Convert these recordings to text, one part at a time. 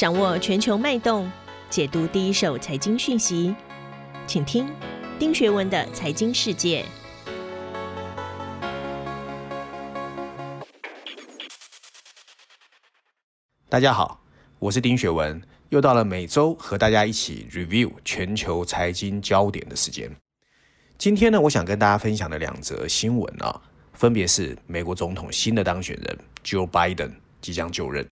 掌握全球脉动，解读第一手财经讯息，请听丁学文的财经世界。大家好，我是丁学文，又到了每周和大家一起 review 全球财经焦点的时间。今天呢，我想跟大家分享的两则新闻啊，分别是美国总统新的当选人 Joe Biden 即将就任。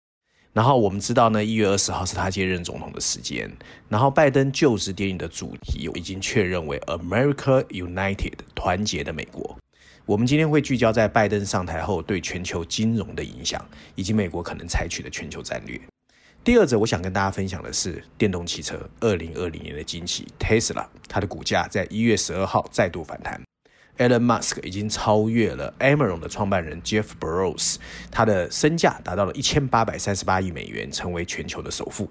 然后我们知道呢，一月二十号是他接任总统的时间。然后拜登就职典礼的主题已经确认为 America United，团结的美国。我们今天会聚焦在拜登上台后对全球金融的影响，以及美国可能采取的全球战略。第二则我想跟大家分享的是电动汽车二零二零年的惊奇 Tesla，它的股价在一月十二号再度反弹。Elon Musk 已经超越了 Amazon 的创办人 Jeff Bezos，他的身价达到了一千八百三十八亿美元，成为全球的首富。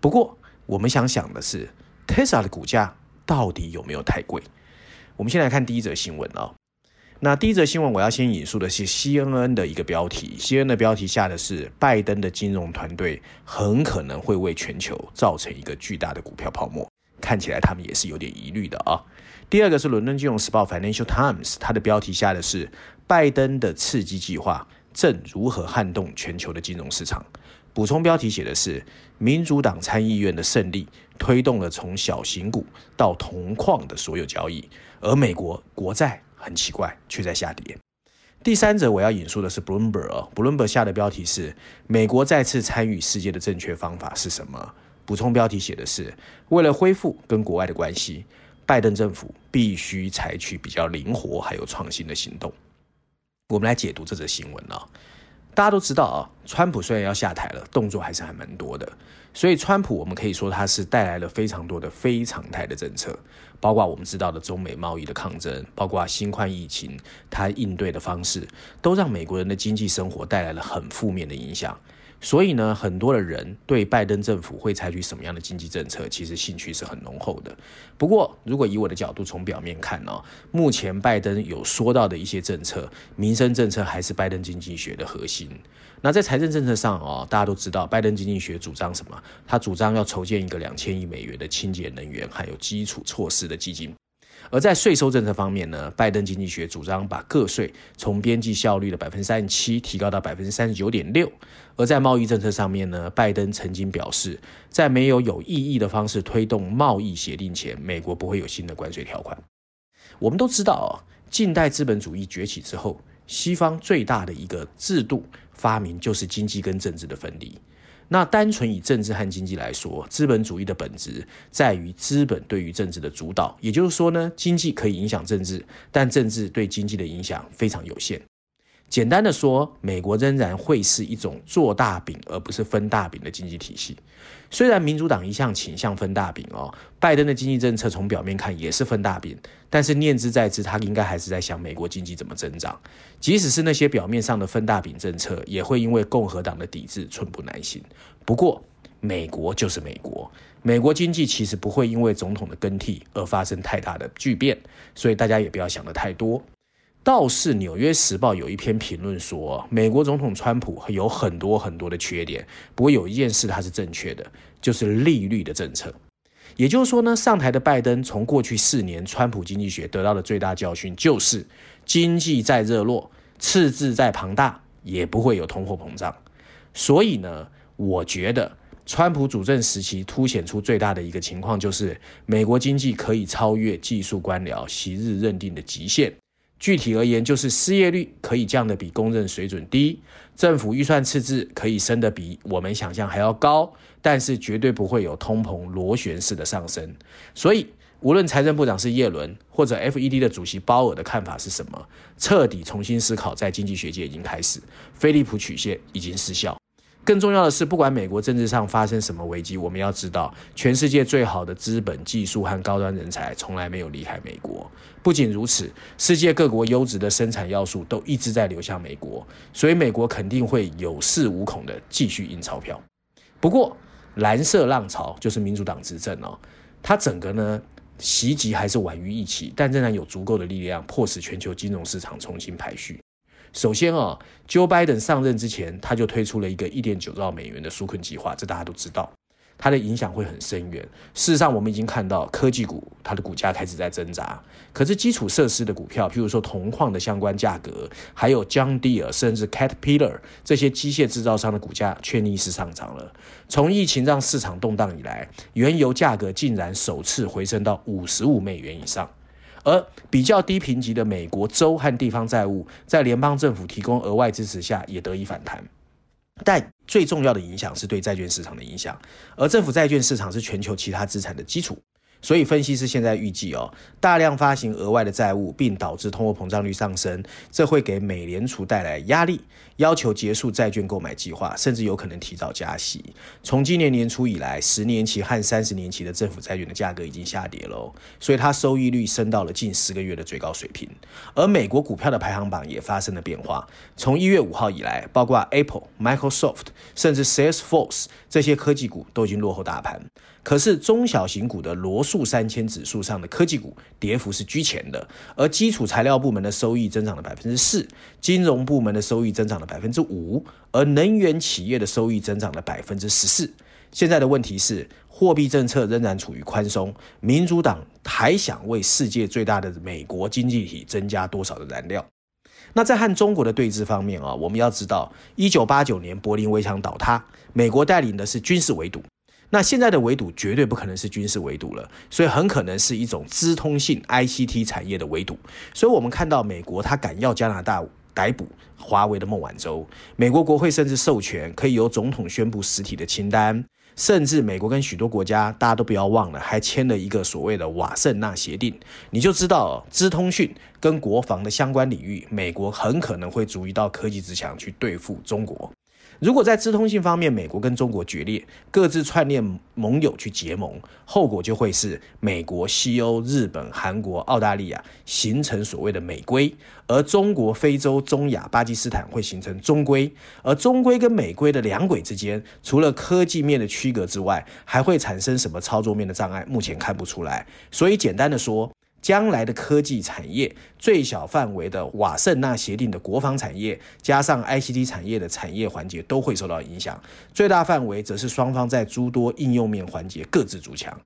不過，我们想想的是，Tesla 的股价到底有没有太贵？我们先来看第一则新闻啊。那第一则新闻我要先引述的是 CNN 的一个标题，CNN 的标题下的是拜登的金融团队很可能会为全球造成一个巨大的股票泡沫，看起来他们也是有点疑虑的啊。第二个是伦敦金融时报 Financial Times，它的标题下的是拜登的刺激计划正如何撼动全球的金融市场。补充标题写的是民主党参议院的胜利推动了从小型股到铜矿的所有交易，而美国国债很奇怪却在下跌。第三则我要引述的是 Bloomberg，Bloomberg 下的标题是美国再次参与世界的正确方法是什么？补充标题写的是为了恢复跟国外的关系。拜登政府必须采取比较灵活还有创新的行动。我们来解读这则新闻啊。大家都知道啊，川普虽然要下台了，动作还是还蛮多的。所以川普我们可以说他是带来了非常多的非常态的政策，包括我们知道的中美贸易的抗争，包括新冠疫情，他应对的方式都让美国人的经济生活带来了很负面的影响。所以呢，很多的人对拜登政府会采取什么样的经济政策，其实兴趣是很浓厚的。不过，如果以我的角度从表面看呢，目前拜登有说到的一些政策，民生政策还是拜登经济学的核心。那在财政政策上哦，大家都知道，拜登经济学主张什么？他主张要筹建一个两千亿美元的清洁能源还有基础措施的基金。而在税收政策方面呢，拜登经济学主张把个税从边际效率的百分之三十七提高到百分之三十九点六。而在贸易政策上面呢，拜登曾经表示，在没有有意义的方式推动贸易协定前，美国不会有新的关税条款。我们都知道啊，近代资本主义崛起之后，西方最大的一个制度发明就是经济跟政治的分离。那单纯以政治和经济来说，资本主义的本质在于资本对于政治的主导，也就是说呢，经济可以影响政治，但政治对经济的影响非常有限。简单的说，美国仍然会是一种做大饼而不是分大饼的经济体系。虽然民主党一向倾向分大饼哦，拜登的经济政策从表面看也是分大饼，但是念之在之，他应该还是在想美国经济怎么增长。即使是那些表面上的分大饼政策，也会因为共和党的抵制寸步难行。不过，美国就是美国，美国经济其实不会因为总统的更替而发生太大的巨变，所以大家也不要想的太多。倒是《纽约时报》有一篇评论说，美国总统川普有很多很多的缺点，不过有一件事他是正确的，就是利率的政策。也就是说呢，上台的拜登从过去四年川普经济学得到的最大教训就是，经济再热络，赤字再庞大，也不会有通货膨胀。所以呢，我觉得川普主政时期凸显出最大的一个情况就是，美国经济可以超越技术官僚昔日认定的极限。具体而言，就是失业率可以降得比公认水准低，政府预算赤字可以升得比我们想象还要高，但是绝对不会有通膨螺旋式的上升。所以，无论财政部长是耶伦或者 FED 的主席鲍尔的看法是什么，彻底重新思考在经济学界已经开始，菲利普曲线已经失效。更重要的是，不管美国政治上发生什么危机，我们要知道，全世界最好的资本、技术和高端人才从来没有离开美国。不仅如此，世界各国优质的生产要素都一直在流向美国，所以美国肯定会有恃无恐的继续印钞票。不过，蓝色浪潮就是民主党执政哦，它整个呢袭击还是晚于预期，但仍然有足够的力量迫使全球金融市场重新排序。首先啊，Joe Biden 上任之前，他就推出了一个一点九兆美元的纾困计划，这大家都知道。它的影响会很深远。事实上，我们已经看到科技股它的股价开始在挣扎，可是基础设施的股票，譬如说铜矿的相关价格，还有 John deer 甚至 Caterpillar 这些机械制造商的股价却逆势上涨了。从疫情让市场动荡以来，原油价格竟然首次回升到五十五美元以上，而比较低评级的美国州和地方债务，在联邦政府提供额外支持下，也得以反弹。但最重要的影响是对债券市场的影响，而政府债券市场是全球其他资产的基础。所以，分析师现在预计哦，大量发行额外的债务，并导致通货膨胀率上升，这会给美联储带来压力，要求结束债券购买计划，甚至有可能提早加息。从今年年初以来，十年期和三十年期的政府债券的价格已经下跌了，所以它收益率升到了近十个月的最高水平。而美国股票的排行榜也发生了变化，从一月五号以来，包括 Apple、Microsoft，甚至 Salesforce 这些科技股都已经落后大盘。可是中小型股的罗素三千指数上的科技股跌幅是居前的，而基础材料部门的收益增长了百分之四，金融部门的收益增长了百分之五，而能源企业的收益增长了百分之十四。现在的问题是，货币政策仍然处于宽松，民主党还想为世界最大的美国经济体增加多少的燃料？那在和中国的对峙方面啊，我们要知道，一九八九年柏林围墙倒塌，美国带领的是军事围堵。那现在的围堵绝对不可能是军事围堵了，所以很可能是一种资通信 ICT 产业的围堵。所以我们看到美国他敢要加拿大逮捕华为的孟晚舟，美国国会甚至授权可以由总统宣布实体的清单，甚至美国跟许多国家大家都不要忘了，还签了一个所谓的瓦圣纳协定。你就知道资通讯跟国防的相关领域，美国很可能会逐一到科技之强去对付中国。如果在资通信方面，美国跟中国决裂，各自串联盟友去结盟，后果就会是美国、西欧、日本、韩国、澳大利亚形成所谓的美规，而中国、非洲、中亚、巴基斯坦会形成中规，而中规跟美规的两轨之间，除了科技面的区隔之外，还会产生什么操作面的障碍？目前看不出来。所以简单的说。将来的科技产业，最小范围的瓦圣纳协定的国防产业，加上 ICT 产业的产业环节都会受到影响。最大范围则是双方在诸多应用面环节各自筑墙。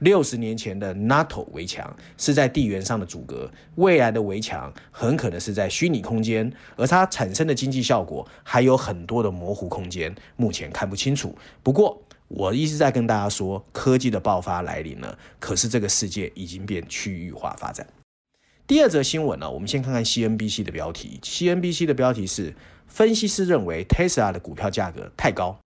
六十年前的 NATO 围墙是在地缘上的阻隔，未来的围墙很可能是在虚拟空间，而它产生的经济效果还有很多的模糊空间，目前看不清楚。不过，我一直在跟大家说，科技的爆发来临了。可是这个世界已经变区域化发展。第二则新闻呢，我们先看看 CNBC 的标题。CNBC 的标题是：分析师认为 Tesla 的股票价格太高，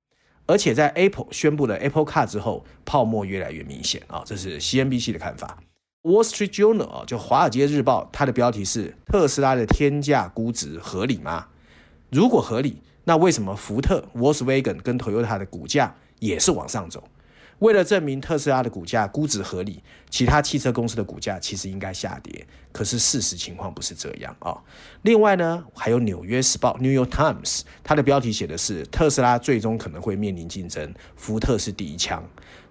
而且在 Apple 宣布了 Apple Car 之后，泡沫越来越明显啊。这是 CNBC 的看法。Wall Street Journal 啊，就华尔街日报，它的标题是：特斯拉的天价估值合理吗？如果合理，那为什么福特、Volkswagen 跟 Toyota 的股价？也是往上走。为了证明特斯拉的股价估值合理，其他汽车公司的股价其实应该下跌。可是事实情况不是这样啊。另外呢，还有《纽约时报》（New York Times），它的标题写的是特斯拉最终可能会面临竞争，福特是第一枪。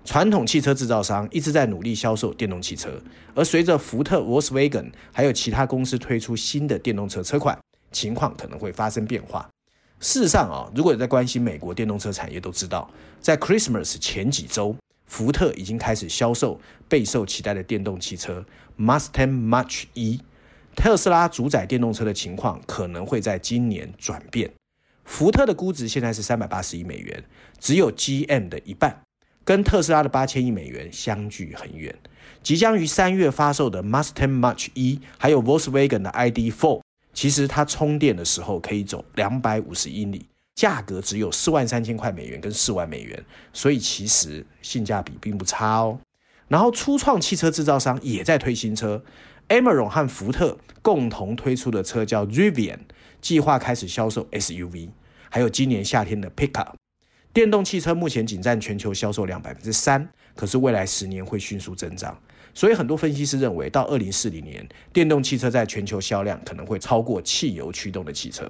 传统汽车制造商一直在努力销售电动汽车，而随着福特、Volkswagen 还有其他公司推出新的电动车车款，情况可能会发生变化。事实上啊，如果有在关心美国电动车产业，都知道，在 Christmas 前几周，福特已经开始销售备受期待的电动汽车 Mustang Mach 一。特斯拉主宰电动车的情况可能会在今年转变。福特的估值现在是三百八十亿美元，只有 GM 的一半，跟特斯拉的八千亿美元相距很远。即将于三月发售的 Mustang Mach 一还有 Volkswagen 的 ID.4。其实它充电的时候可以走两百五十英里，价格只有四万三千块美元跟四万美元，所以其实性价比并不差哦。然后初创汽车制造商也在推新车，Amaron 和福特共同推出的车叫 Rivian，计划开始销售 SUV，还有今年夏天的 Pickup。电动汽车目前仅占全球销售量百分之三，可是未来十年会迅速增长。所以很多分析师认为，到二零四零年，电动汽车在全球销量可能会超过汽油驱动的汽车。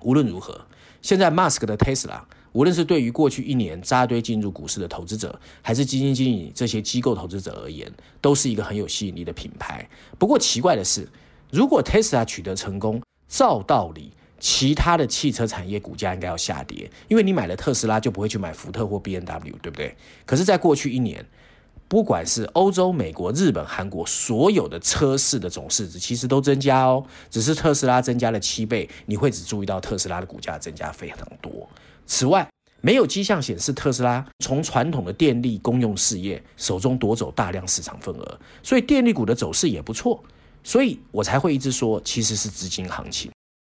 无论如何，现在 Musk 的 Tesla，无论是对于过去一年扎堆进入股市的投资者，还是基金经理这些机构投资者而言，都是一个很有吸引力的品牌。不过奇怪的是，如果 Tesla 取得成功，照道理，其他的汽车产业股价应该要下跌，因为你买了特斯拉就不会去买福特或 B N W，对不对？可是，在过去一年，不管是欧洲、美国、日本、韩国，所有的车市的总市值其实都增加哦，只是特斯拉增加了七倍，你会只注意到特斯拉的股价增加非常多。此外，没有迹象显示特斯拉从传统的电力公用事业手中夺走大量市场份额，所以电力股的走势也不错，所以我才会一直说，其实是资金行情，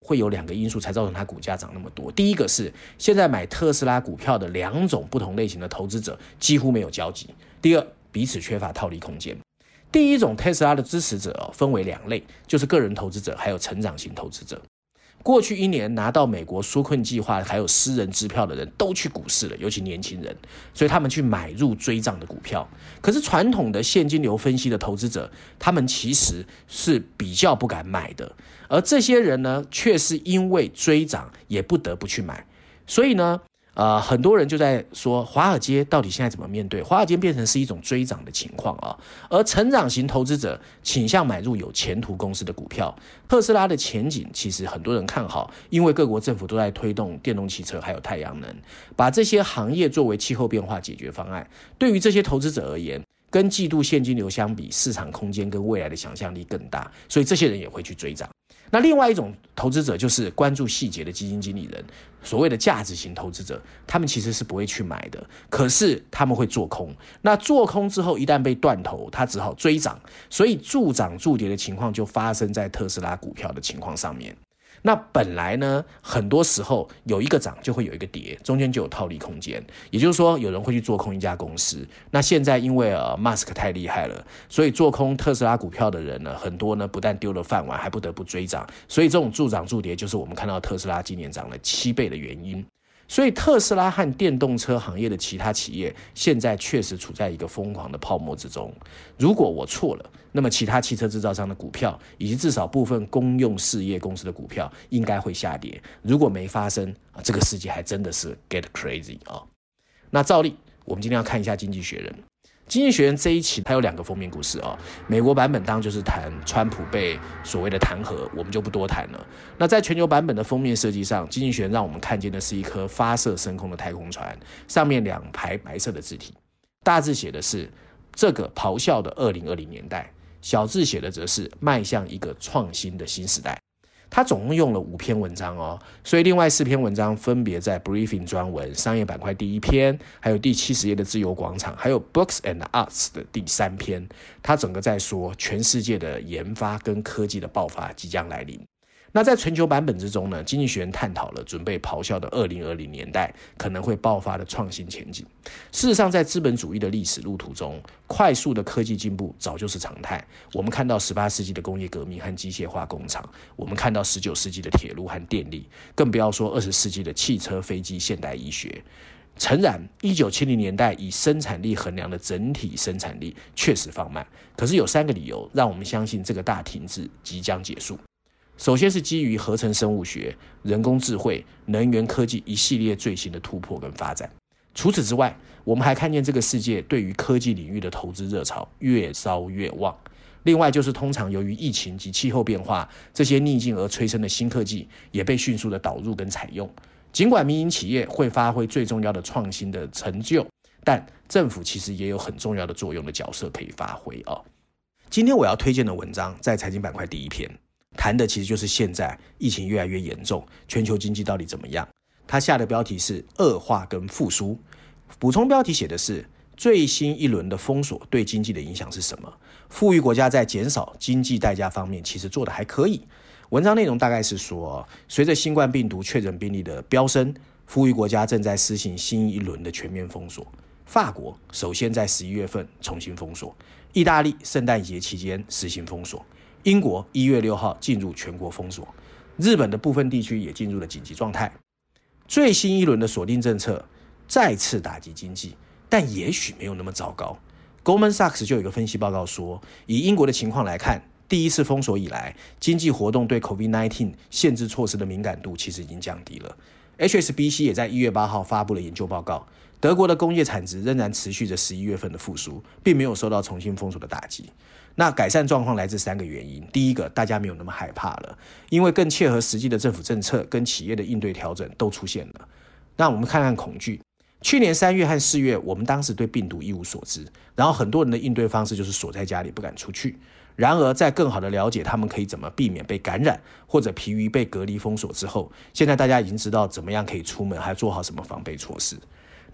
会有两个因素才造成它股价涨那么多。第一个是现在买特斯拉股票的两种不同类型的投资者几乎没有交集；第二，彼此缺乏套利空间。第一种特斯拉的支持者哦，分为两类，就是个人投资者还有成长型投资者。过去一年拿到美国纾困计划还有私人支票的人都去股市了，尤其年轻人，所以他们去买入追涨的股票。可是传统的现金流分析的投资者，他们其实是比较不敢买的，而这些人呢，却是因为追涨也不得不去买，所以呢。呃，很多人就在说华尔街到底现在怎么面对？华尔街变成是一种追涨的情况啊，而成长型投资者倾向买入有前途公司的股票。特斯拉的前景其实很多人看好，因为各国政府都在推动电动汽车还有太阳能，把这些行业作为气候变化解决方案。对于这些投资者而言，跟季度现金流相比，市场空间跟未来的想象力更大，所以这些人也会去追涨。那另外一种投资者就是关注细节的基金经理人，所谓的价值型投资者，他们其实是不会去买的，可是他们会做空。那做空之后，一旦被断头，他只好追涨，所以助涨助跌的情况就发生在特斯拉股票的情况上面。那本来呢，很多时候有一个涨就会有一个跌，中间就有套利空间。也就是说，有人会去做空一家公司。那现在因为呃，mask 太厉害了，所以做空特斯拉股票的人呢，很多呢不但丢了饭碗，还不得不追涨。所以这种助涨助跌，就是我们看到特斯拉今年涨了七倍的原因。所以特斯拉和电动车行业的其他企业现在确实处在一个疯狂的泡沫之中。如果我错了，那么其他汽车制造商的股票以及至少部分公用事业公司的股票应该会下跌。如果没发生啊，这个世界还真的是 get crazy 啊。那照例，我们今天要看一下《经济学人》。经济学人这一期它有两个封面故事啊，美国版本当然就是谈川普被所谓的弹劾，我们就不多谈了。那在全球版本的封面设计上，经济学人让我们看见的是一颗发射升空的太空船，上面两排白色的字体，大字写的是这个咆哮的二零二零年代，小字写的则是迈向一个创新的新时代。他总共用了五篇文章哦，所以另外四篇文章分别在 Briefing 专文商业板块第一篇，还有第七十页的自由广场，还有 Books and Arts 的第三篇。他整个在说全世界的研发跟科技的爆发即将来临。那在全球版本之中呢，经济学人探讨了准备咆哮的二零二零年代可能会爆发的创新前景。事实上，在资本主义的历史路途中，快速的科技进步早就是常态。我们看到十八世纪的工业革命和机械化工厂，我们看到十九世纪的铁路和电力，更不要说二十世纪的汽车、飞机、现代医学。诚然，一九七零年代以生产力衡量的整体生产力确实放慢，可是有三个理由让我们相信这个大停滞即将结束。首先是基于合成生物学、人工智慧、能源科技一系列最新的突破跟发展。除此之外，我们还看见这个世界对于科技领域的投资热潮越烧越旺。另外，就是通常由于疫情及气候变化这些逆境而催生的新科技，也被迅速的导入跟采用。尽管民营企业会发挥最重要的创新的成就，但政府其实也有很重要的作用的角色可以发挥啊。今天我要推荐的文章在财经板块第一篇。谈的其实就是现在疫情越来越严重，全球经济到底怎么样？他下的标题是恶化跟复苏，补充标题写的是最新一轮的封锁对经济的影响是什么？富裕国家在减少经济代价方面其实做的还可以。文章内容大概是说，随着新冠病毒确诊病例的飙升，富裕国家正在实行新一轮的全面封锁。法国首先在十一月份重新封锁，意大利圣诞节期间实行封锁。英国一月六号进入全国封锁，日本的部分地区也进入了紧急状态。最新一轮的锁定政策再次打击经济，但也许没有那么糟糕。Goldman Sachs 就有一个分析报告说，以英国的情况来看，第一次封锁以来，经济活动对 COVID-19 限制措施的敏感度其实已经降低了。HSBC 也在一月八号发布了研究报告，德国的工业产值仍然持续着十一月份的复苏，并没有受到重新封锁的打击。那改善状况来自三个原因：第一个，大家没有那么害怕了，因为更切合实际的政府政策跟企业的应对调整都出现了。那我们看看恐惧。去年三月和四月，我们当时对病毒一无所知，然后很多人的应对方式就是锁在家里不敢出去。然而，在更好的了解他们可以怎么避免被感染，或者疲于被隔离封锁之后，现在大家已经知道怎么样可以出门，还做好什么防备措施。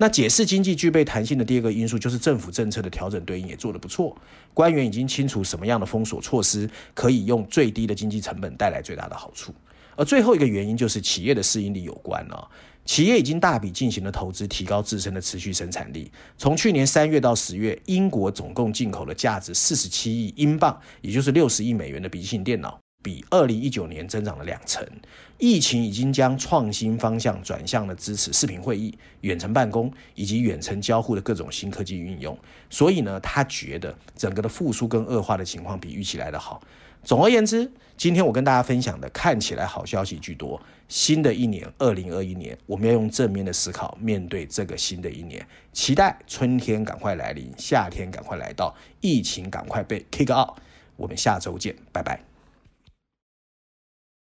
那解释经济具备弹性的第二个因素，就是政府政策的调整对应也做得不错，官员已经清楚什么样的封锁措施可以用最低的经济成本带来最大的好处。而最后一个原因就是企业的适应力有关了。企业已经大笔进行了投资，提高自身的持续生产力。从去年三月到十月，英国总共进口了价值四十七亿英镑，也就是六十亿美元的笔记型电脑，比二零一九年增长了两成。疫情已经将创新方向转向了支持视频会议、远程办公以及远程交互的各种新科技运用。所以呢，他觉得整个的复苏跟恶化的情况比预期来的好。总而言之，今天我跟大家分享的看起来好消息居多。新的一年，二零二一年，我们要用正面的思考面对这个新的一年，期待春天赶快来临，夏天赶快来到，疫情赶快被 kick out。我们下周见，拜拜。